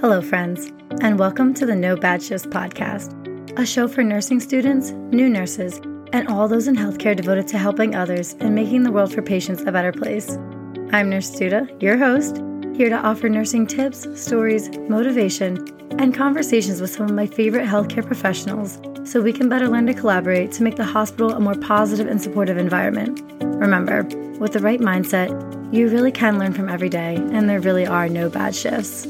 Hello, friends, and welcome to the No Bad Shifts podcast, a show for nursing students, new nurses, and all those in healthcare devoted to helping others and making the world for patients a better place. I'm Nurse Duda, your host, here to offer nursing tips, stories, motivation, and conversations with some of my favorite healthcare professionals so we can better learn to collaborate to make the hospital a more positive and supportive environment. Remember, with the right mindset, you really can learn from every day, and there really are no bad shifts.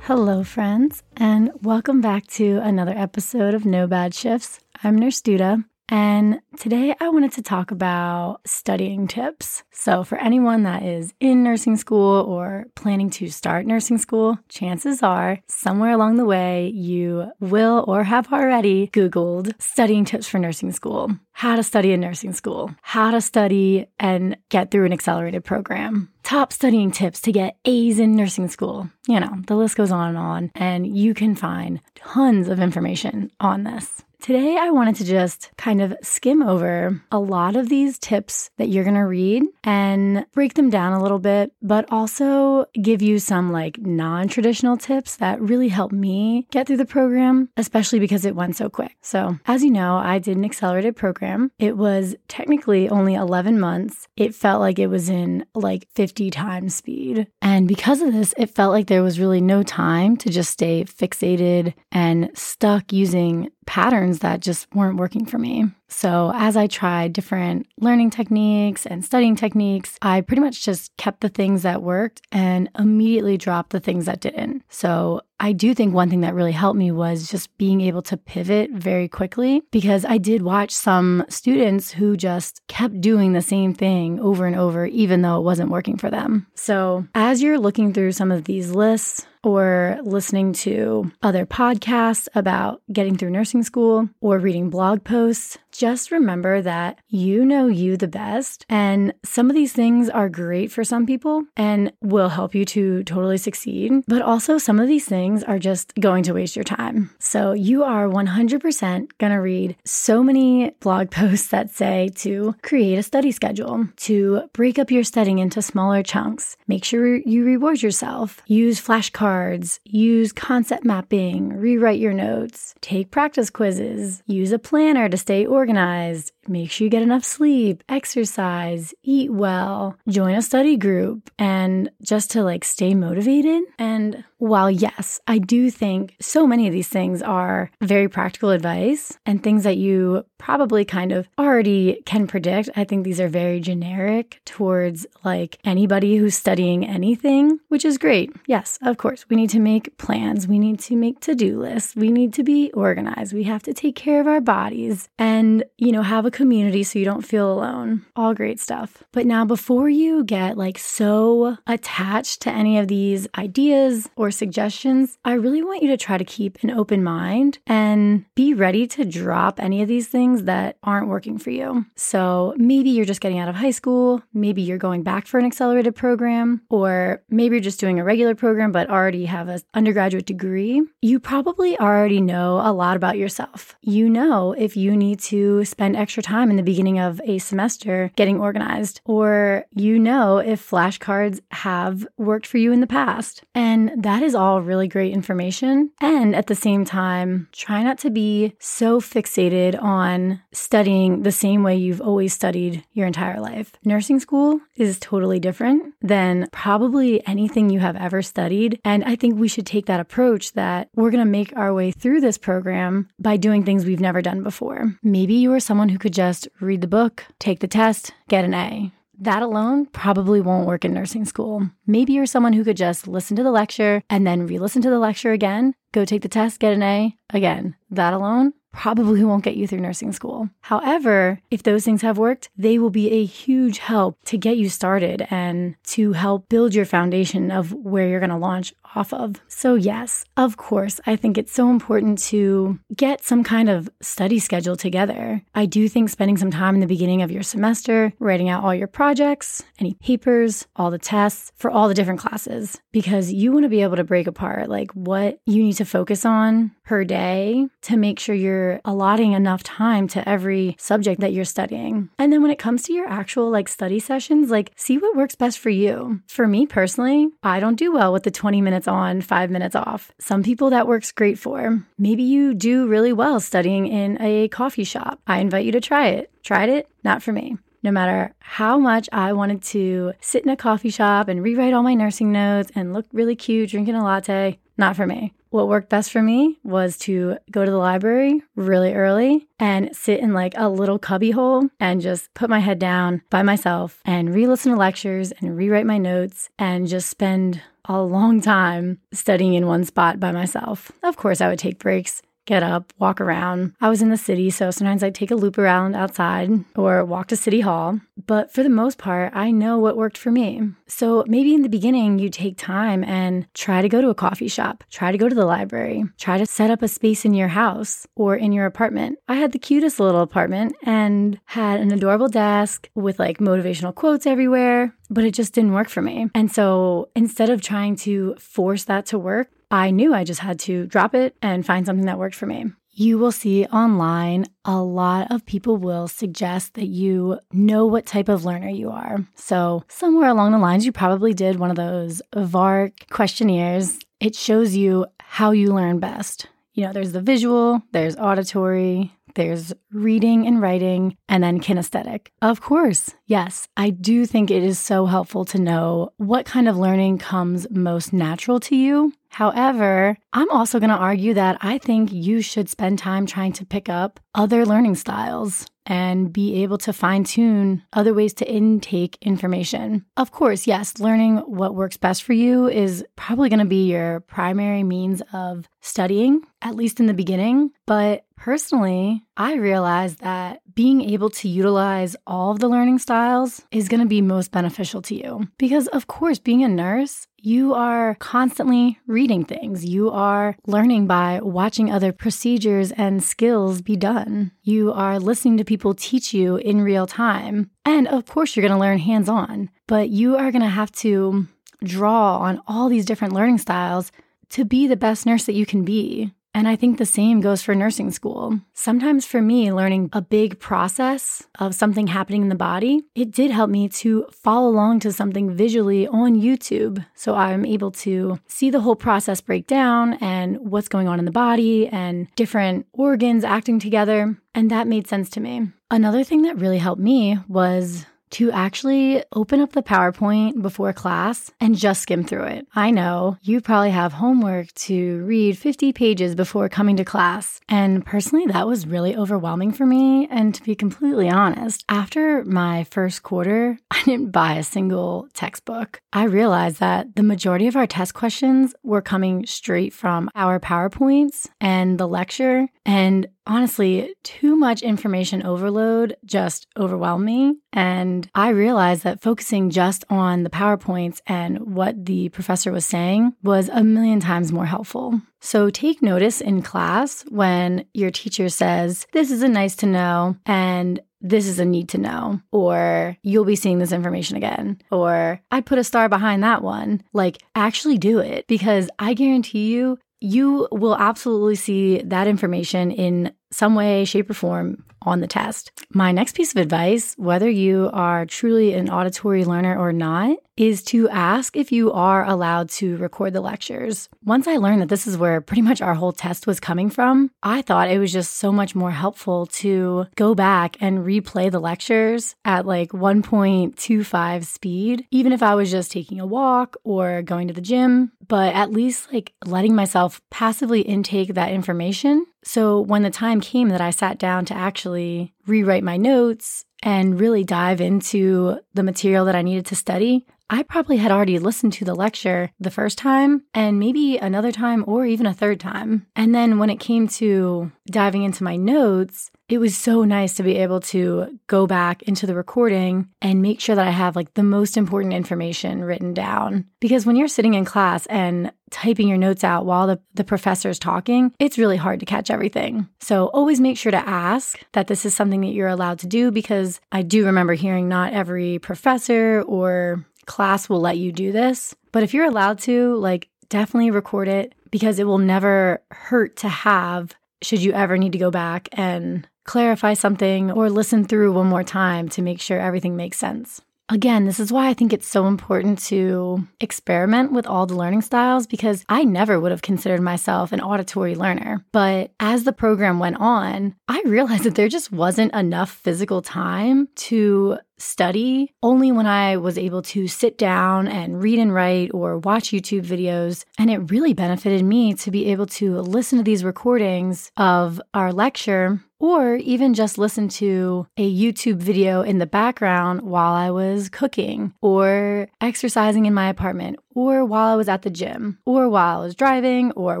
Hello, friends, and welcome back to another episode of No Bad Shifts. I'm Nurse Duda, and today I wanted to talk about studying tips. So, for anyone that is in nursing school or planning to start nursing school, chances are somewhere along the way you will or have already Googled studying tips for nursing school, how to study in nursing school, how to study and get through an accelerated program top studying tips to get A's in nursing school. You know, the list goes on and on, and you can find tons of information on this. Today, I wanted to just kind of skim over a lot of these tips that you're going to read and break them down a little bit, but also give you some like non traditional tips that really helped me get through the program, especially because it went so quick. So, as you know, I did an accelerated program. It was technically only 11 months. It felt like it was in like 50 times speed. And because of this, it felt like there was really no time to just stay fixated and stuck using patterns that just weren't working for me. So, as I tried different learning techniques and studying techniques, I pretty much just kept the things that worked and immediately dropped the things that didn't. So, I do think one thing that really helped me was just being able to pivot very quickly because I did watch some students who just kept doing the same thing over and over, even though it wasn't working for them. So, as you're looking through some of these lists, or listening to other podcasts about getting through nursing school or reading blog posts, just remember that you know you the best. And some of these things are great for some people and will help you to totally succeed. But also, some of these things are just going to waste your time. So, you are 100% going to read so many blog posts that say to create a study schedule, to break up your studying into smaller chunks, make sure you reward yourself, use flashcards, use concept mapping, rewrite your notes, take practice quizzes, use a planner to stay organized organized, make sure you get enough sleep, exercise, eat well, join a study group, and just to like stay motivated. And while, yes, I do think so many of these things are very practical advice and things that you probably kind of already can predict, I think these are very generic towards like anybody who's studying anything, which is great. Yes, of course, we need to make plans, we need to make to do lists, we need to be organized, we have to take care of our bodies and, you know, have a community so you don't feel alone. All great stuff. But now, before you get like so attached to any of these ideas or suggestions, I really want you to try to keep an open mind and be ready to drop any of these things that aren't working for you. So maybe you're just getting out of high school, maybe you're going back for an accelerated program, or maybe you're just doing a regular program but already have an undergraduate degree. You probably already know a lot about yourself. You know if you need to spend extra time in the beginning of a semester getting organized, or you know if flashcards have worked for you in the past. And that is all really great information. And at the same time, try not to be so fixated on studying the same way you've always studied your entire life. Nursing school is totally different than probably anything you have ever studied. And I think we should take that approach that we're going to make our way through this program by doing things we've never done before. Maybe you are someone who could just read the book, take the test, get an A. That alone probably won't work in nursing school. Maybe you're someone who could just listen to the lecture and then re listen to the lecture again, go take the test, get an A again. That alone probably won't get you through nursing school. However, if those things have worked, they will be a huge help to get you started and to help build your foundation of where you're going to launch off of. So, yes, of course, I think it's so important to get some kind of study schedule together. I do think spending some time in the beginning of your semester, writing out all your projects, any papers, all the tests for all the different classes, because you want to be able to break apart like what you need to focus on per day to make sure you're allotting enough time to every subject that you're studying. And then when it comes to your actual like study sessions, like see what works best for you. For me personally, I don't do well with the 20 minutes on, 5 minutes off. Some people that works great for. Maybe you do really well studying in a coffee shop. I invite you to try it. Tried it? Not for me no matter how much I wanted to sit in a coffee shop and rewrite all my nursing notes and look really cute drinking a latte, not for me. What worked best for me was to go to the library really early and sit in like a little cubby hole and just put my head down by myself and re listen to lectures and rewrite my notes and just spend a long time studying in one spot by myself. Of course, I would take breaks get up, walk around. I was in the city, so sometimes I'd take a loop around outside or walk to City Hall. But for the most part, I know what worked for me. So maybe in the beginning, you take time and try to go to a coffee shop, try to go to the library, try to set up a space in your house or in your apartment. I had the cutest little apartment and had an adorable desk with like motivational quotes everywhere but it just didn't work for me. And so instead of trying to force that to work, I knew I just had to drop it and find something that worked for me. You will see online a lot of people will suggest that you know what type of learner you are. So, somewhere along the lines, you probably did one of those VARK questionnaires. It shows you how you learn best. You know, there's the visual, there's auditory, there's reading and writing, and then kinesthetic. Of course, yes, I do think it is so helpful to know what kind of learning comes most natural to you However, I'm also going to argue that I think you should spend time trying to pick up other learning styles and be able to fine tune other ways to intake information. Of course, yes, learning what works best for you is probably going to be your primary means of studying, at least in the beginning. But personally, I realized that being able to utilize all of the learning styles is going to be most beneficial to you. Because, of course, being a nurse, you are constantly reading things. You are learning by watching other procedures and skills be done. You are listening to people teach you in real time. And of course, you're going to learn hands on, but you are going to have to draw on all these different learning styles to be the best nurse that you can be. And I think the same goes for nursing school. Sometimes for me, learning a big process of something happening in the body, it did help me to follow along to something visually on YouTube. So I'm able to see the whole process break down and what's going on in the body and different organs acting together. And that made sense to me. Another thing that really helped me was to actually open up the PowerPoint before class and just skim through it. I know you probably have homework to read 50 pages before coming to class. And personally, that was really overwhelming for me. And to be completely honest, after my first quarter, I didn't buy a single textbook. I realized that the majority of our test questions were coming straight from our PowerPoints and the lecture. And honestly, too much information overload just overwhelmed me. And I realized that focusing just on the PowerPoints and what the professor was saying was a million times more helpful. So take notice in class when your teacher says, This is a nice to know, and this is a need to know, or you'll be seeing this information again, or I'd put a star behind that one. Like, actually do it because I guarantee you, you will absolutely see that information in some way, shape, or form on the test. My next piece of advice, whether you are truly an auditory learner or not, is to ask if you are allowed to record the lectures. Once I learned that this is where pretty much our whole test was coming from, I thought it was just so much more helpful to go back and replay the lectures at like 1.25 speed, even if I was just taking a walk or going to the gym, but at least like letting myself passively intake that information so when the time came that I sat down to actually rewrite my notes and really dive into the material that I needed to study, I probably had already listened to the lecture the first time and maybe another time or even a third time. And then when it came to diving into my notes, it was so nice to be able to go back into the recording and make sure that I have like the most important information written down. Because when you're sitting in class and typing your notes out while the, the professor's talking, it's really hard to catch everything. So always make sure to ask that this is something that you're allowed to do because I do remember hearing not every professor or class will let you do this. But if you're allowed to, like, definitely record it because it will never hurt to have should you ever need to go back and clarify something or listen through one more time to make sure everything makes sense. Again, this is why I think it's so important to experiment with all the learning styles because I never would have considered myself an auditory learner. But as the program went on, I realized that there just wasn't enough physical time to study only when I was able to sit down and read and write or watch YouTube videos. And it really benefited me to be able to listen to these recordings of our lecture or even just listen to a YouTube video in the background while I was cooking or exercising in my apartment or while I was at the gym or while I was driving or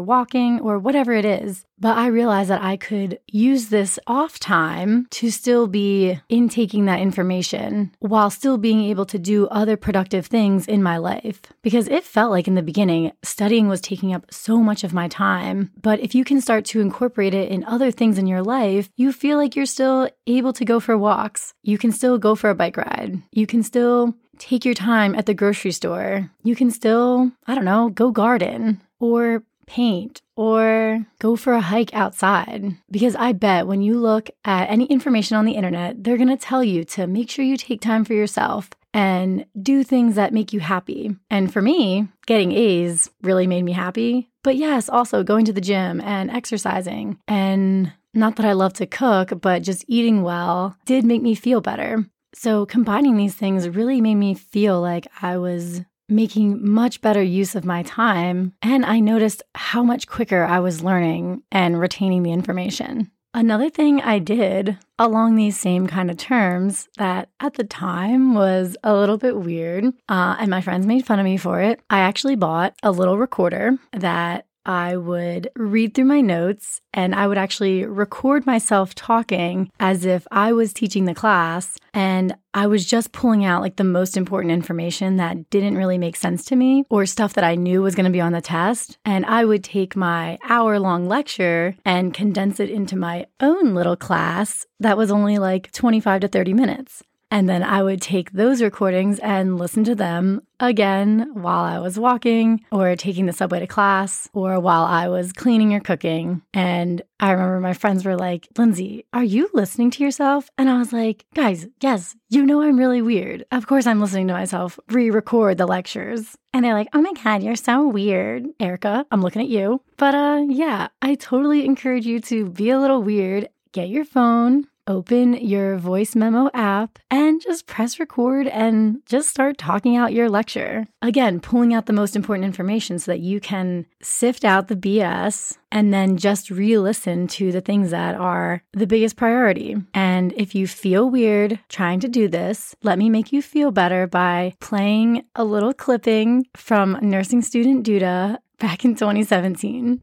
walking or whatever it is. But I realized that I could use this off time to still be intaking that information while still being able to do other productive things in my life. Because it felt like in the beginning, studying was taking up so much of my time. But if you can start to incorporate it in other things in your life, you feel like you're still able to go for walks. You can still go for a bike ride. You can still take your time at the grocery store. You can still, I don't know, go garden or paint or go for a hike outside. Because I bet when you look at any information on the internet, they're going to tell you to make sure you take time for yourself and do things that make you happy. And for me, getting A's really made me happy. But yes, also going to the gym and exercising and not that I love to cook, but just eating well did make me feel better. So combining these things really made me feel like I was making much better use of my time. And I noticed how much quicker I was learning and retaining the information. Another thing I did along these same kind of terms that at the time was a little bit weird, uh, and my friends made fun of me for it. I actually bought a little recorder that I would read through my notes and I would actually record myself talking as if I was teaching the class and I was just pulling out like the most important information that didn't really make sense to me or stuff that I knew was going to be on the test. And I would take my hour long lecture and condense it into my own little class that was only like 25 to 30 minutes. And then I would take those recordings and listen to them again while I was walking or taking the subway to class or while I was cleaning or cooking. And I remember my friends were like, Lindsay, are you listening to yourself? And I was like, guys, yes, you know I'm really weird. Of course I'm listening to myself re record the lectures. And they're like, oh my God, you're so weird. Erica, I'm looking at you. But uh yeah, I totally encourage you to be a little weird. Get your phone, open your voice memo app and just press record and just start talking out your lecture. Again, pulling out the most important information so that you can sift out the BS and then just re listen to the things that are the biggest priority. And if you feel weird trying to do this, let me make you feel better by playing a little clipping from Nursing Student Duda back in 2017.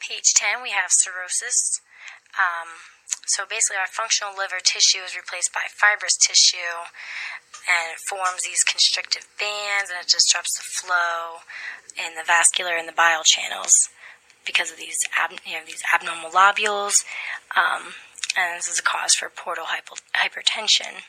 Page 10, we have cirrhosis. Um, so basically, our functional liver tissue is replaced by fibrous tissue, and it forms these constrictive bands, and it disrupts the flow in the vascular and the bile channels because of these ab- you know, these abnormal lobules, um, and this is a cause for portal hypo- hypertension.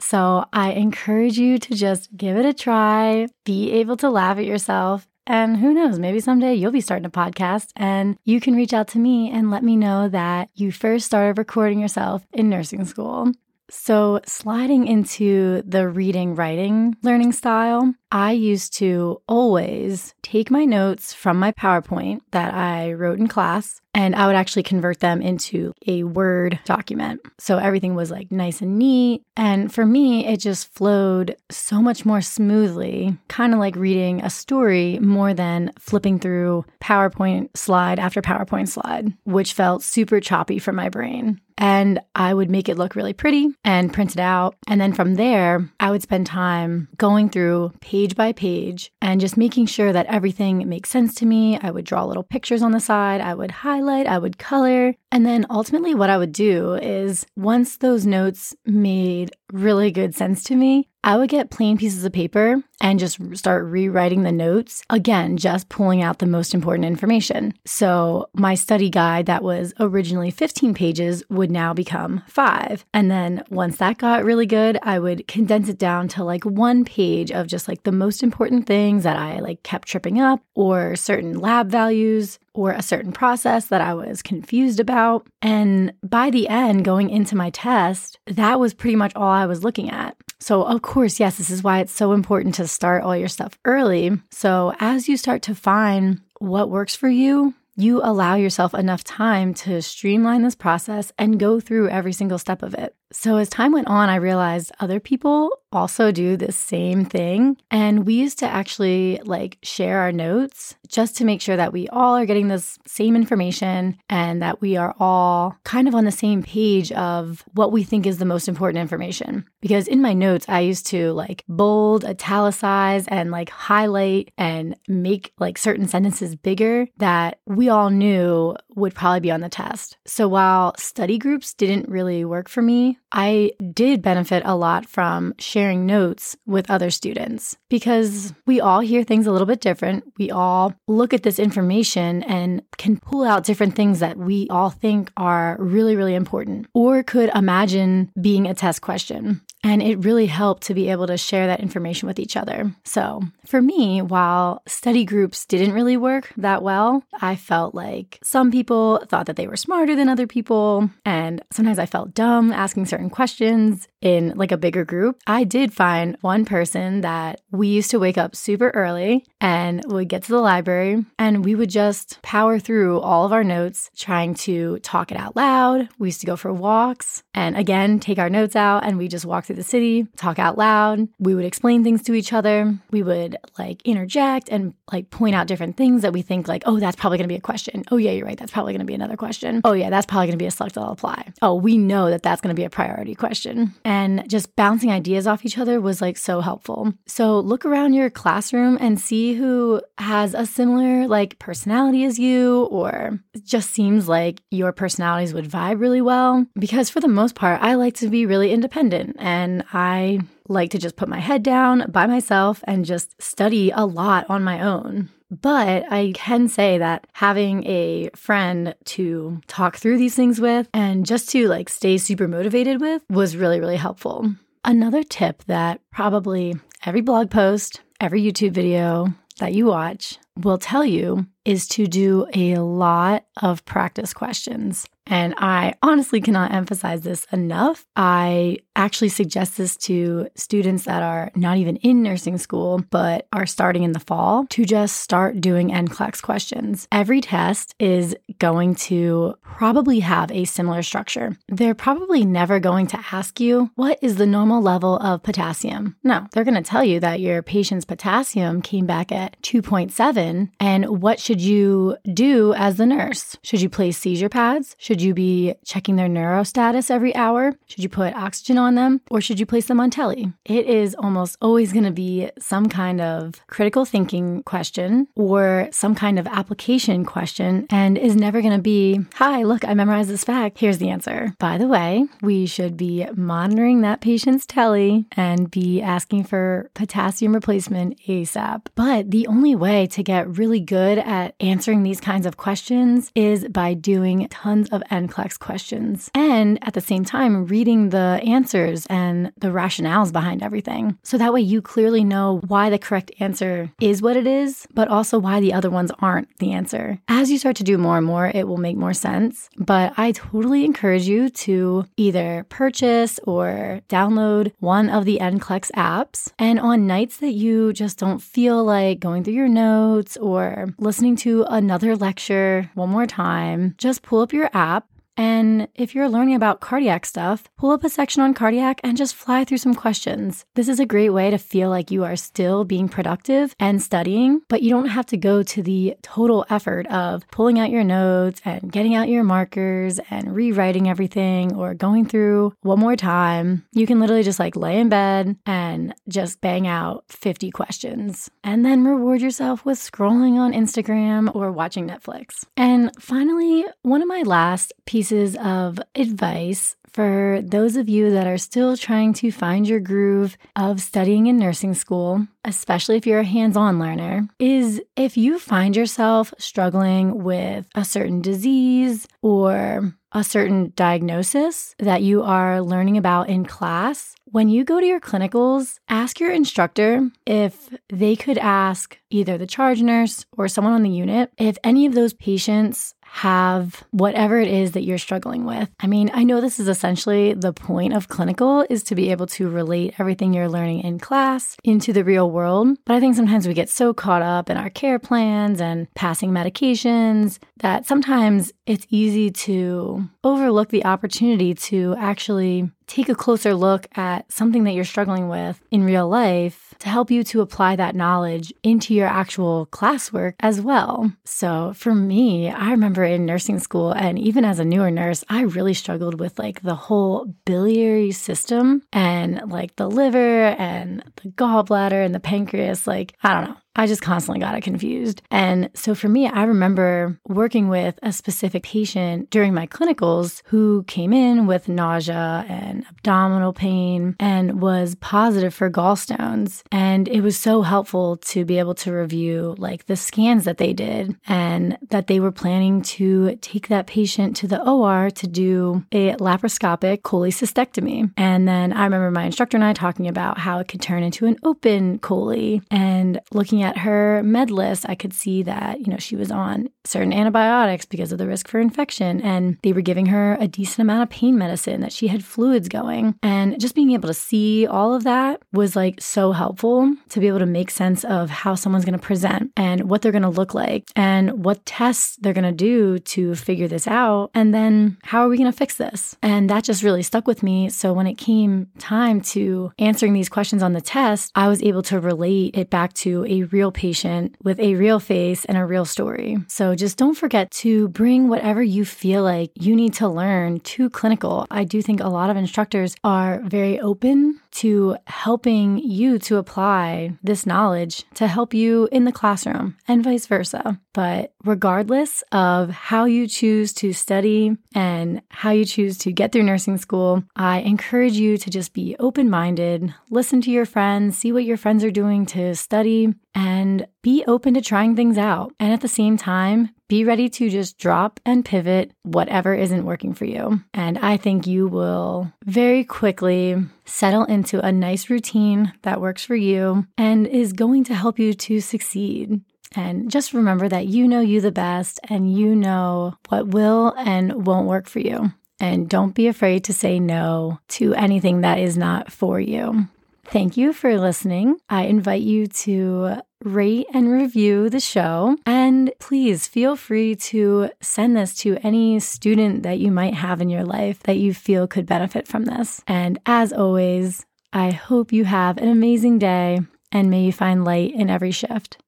So, I encourage you to just give it a try, be able to laugh at yourself, and who knows, maybe someday you'll be starting a podcast and you can reach out to me and let me know that you first started recording yourself in nursing school. So, sliding into the reading writing learning style, I used to always take my notes from my PowerPoint that I wrote in class and I would actually convert them into a Word document. So everything was like nice and neat. And for me, it just flowed so much more smoothly, kind of like reading a story more than flipping through PowerPoint slide after PowerPoint slide, which felt super choppy for my brain and I would make it look really pretty and print it out. And then from there, I would spend time going through page by page and just making sure that everything makes sense to me. I would draw little pictures on the side, I would highlight, I would color. And then ultimately, what I would do is once those notes made really good sense to me, I would get plain pieces of paper and just start rewriting the notes. Again, just pulling out the most important information. So my study guide that was originally 15 pages would now become five. And then once that got really good, I would condense it down to like one page of just like the most important things that I like kept tripping up or certain lab values or a certain process that I was confused about. And by the end, going into my test, that was pretty much all I was looking at. So, of course, yes, this is why it's so important to start all your stuff early. So, as you start to find what works for you, you allow yourself enough time to streamline this process and go through every single step of it. So, as time went on, I realized other people also do the same thing. And we used to actually like share our notes just to make sure that we all are getting this same information and that we are all kind of on the same page of what we think is the most important information. Because in my notes, I used to like bold, italicize, and like highlight and make like certain sentences bigger that we all knew would probably be on the test. So while study groups didn't really work for me, I did benefit a lot from sharing notes with other students because we all hear things a little bit different. We all look at this information and can pull out different things that we all think are really, really important or could imagine being a test question. And it really helped to be able to share that information with each other. So, for me, while study groups didn't really work that well, I felt like some people thought that they were smarter than other people. And sometimes I felt dumb asking certain questions in like a bigger group. I did find one person that we used to wake up super early and would get to the library and we would just power through all of our notes, trying to talk it out loud. We used to go for walks and again, take our notes out and we just walk through the city, talk out loud. We would explain things to each other. We would like interject and like point out different things that we think like, oh, that's probably to be a question. Oh, yeah, you're right. That's probably to be another question. Oh, yeah, that's probably to be a select all apply. Oh, we know that that's to be a priority question. And just bouncing ideas off each other was like so helpful. So look around your classroom and see who has a similar like personality as you or just seems like your personalities would vibe really well. Because for the most part, I like to be really independent and I like to just put my head down by myself and just study a lot on my own. But I can say that having a friend to talk through these things with and just to like stay super motivated with was really, really helpful. Another tip that probably every blog post, every YouTube video that you watch will tell you is to do a lot of practice questions. And I honestly cannot emphasize this enough. I actually suggest this to students that are not even in nursing school, but are starting in the fall to just start doing NCLEX questions. Every test is going to probably have a similar structure. They're probably never going to ask you, what is the normal level of potassium? No, they're going to tell you that your patient's potassium came back at 2.7 and what should you do as the nurse? Should you place seizure pads? Should you be checking their neuro status every hour? Should you put oxygen on them? Or should you place them on tele? It is almost always going to be some kind of critical thinking question or some kind of application question and is never going to be, hi, look, I memorized this fact. Here's the answer. By the way, we should be monitoring that patient's telly and be asking for potassium replacement ASAP. But the only way to get really good at answering these kinds of questions is by doing tons of NCLEX questions and at the same time reading the answers and the rationales behind everything. So that way you clearly know why the correct answer is what it is, but also why the other ones aren't the answer. As you start to do more and more, it will make more sense. But I totally encourage you to either purchase or download one of the NCLEX apps. And on nights that you just don't feel like going through your notes or listening to another lecture one more time, just pull up your app and if you're learning about cardiac stuff, pull up a section on cardiac and just fly through some questions. This is a great way to feel like you are still being productive and studying, but you don't have to go to the total effort of pulling out your notes and getting out your markers and rewriting everything or going through one more time. You can literally just like lay in bed and just bang out 50 questions and then reward yourself with scrolling on Instagram or watching Netflix. And finally, one of my last pieces pieces of advice for those of you that are still trying to find your groove of studying in nursing school, especially if you're a hands on learner, is if you find yourself struggling with a certain disease or a certain diagnosis that you are learning about in class, when you go to your clinicals, ask your instructor if they could ask either the charge nurse or someone on the unit if any of those patients have whatever it is that you're struggling with. I mean, I know this is essentially the point of clinical is to be able to relate everything you're learning in class into the real world, but I think sometimes we get so caught up in our care plans and passing medications that sometimes it's easy to overlook the opportunity to actually take a closer look at something that you're struggling with in real life to help you to apply that knowledge into your actual classwork as well. So for me, I remember in nursing school and even as a newer nurse, I really struggled with like the whole biliary system and like the liver and the gallbladder and the pancreas. Like, I don't know. I just constantly got it confused. And so for me, I remember working with a specific patient during my clinicals who came in with nausea and abdominal pain and was positive for gallstones. And it was so helpful to be able to review like the scans that they did and that they were planning to take that patient to the OR to do a laparoscopic cholecystectomy. And then I remember my instructor and I talking about how it could turn into an open chole and looking at at her med list, I could see that, you know, she was on certain antibiotics because of the risk for infection. And they were giving her a decent amount of pain medicine, that she had fluids going. And just being able to see all of that was like so helpful to be able to make sense of how someone's going to present and what they're going to look like and what tests they're going to do to figure this out. And then how are we going to fix this? And that just really stuck with me. So when it came time to answering these questions on the test, I was able to relate it back to a real patient with a real face and a real story. So just don't forget to bring whatever you feel like you need to learn to clinical. I do think a lot of instructors are very open to helping you to apply this knowledge to help you in the classroom and vice versa. But regardless of how you choose to study and how you choose to get through nursing school, I encourage you to just be open minded, listen to your friends, see what your friends are doing to study, and be open to trying things out. And at the same time, be ready to just drop and pivot whatever isn't working for you. And I think you will very quickly settle into a nice routine that works for you and is going to help you to succeed. And just remember that you know you the best and you know what will and won't work for you. And don't be afraid to say no to anything that is not for you. Thank you for listening. I invite you to rate and review the show. And please feel free to send this to any student that you might have in your life that you feel could benefit from this. And as always, I hope you have an amazing day and may you find light in every shift.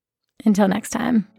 Until next time.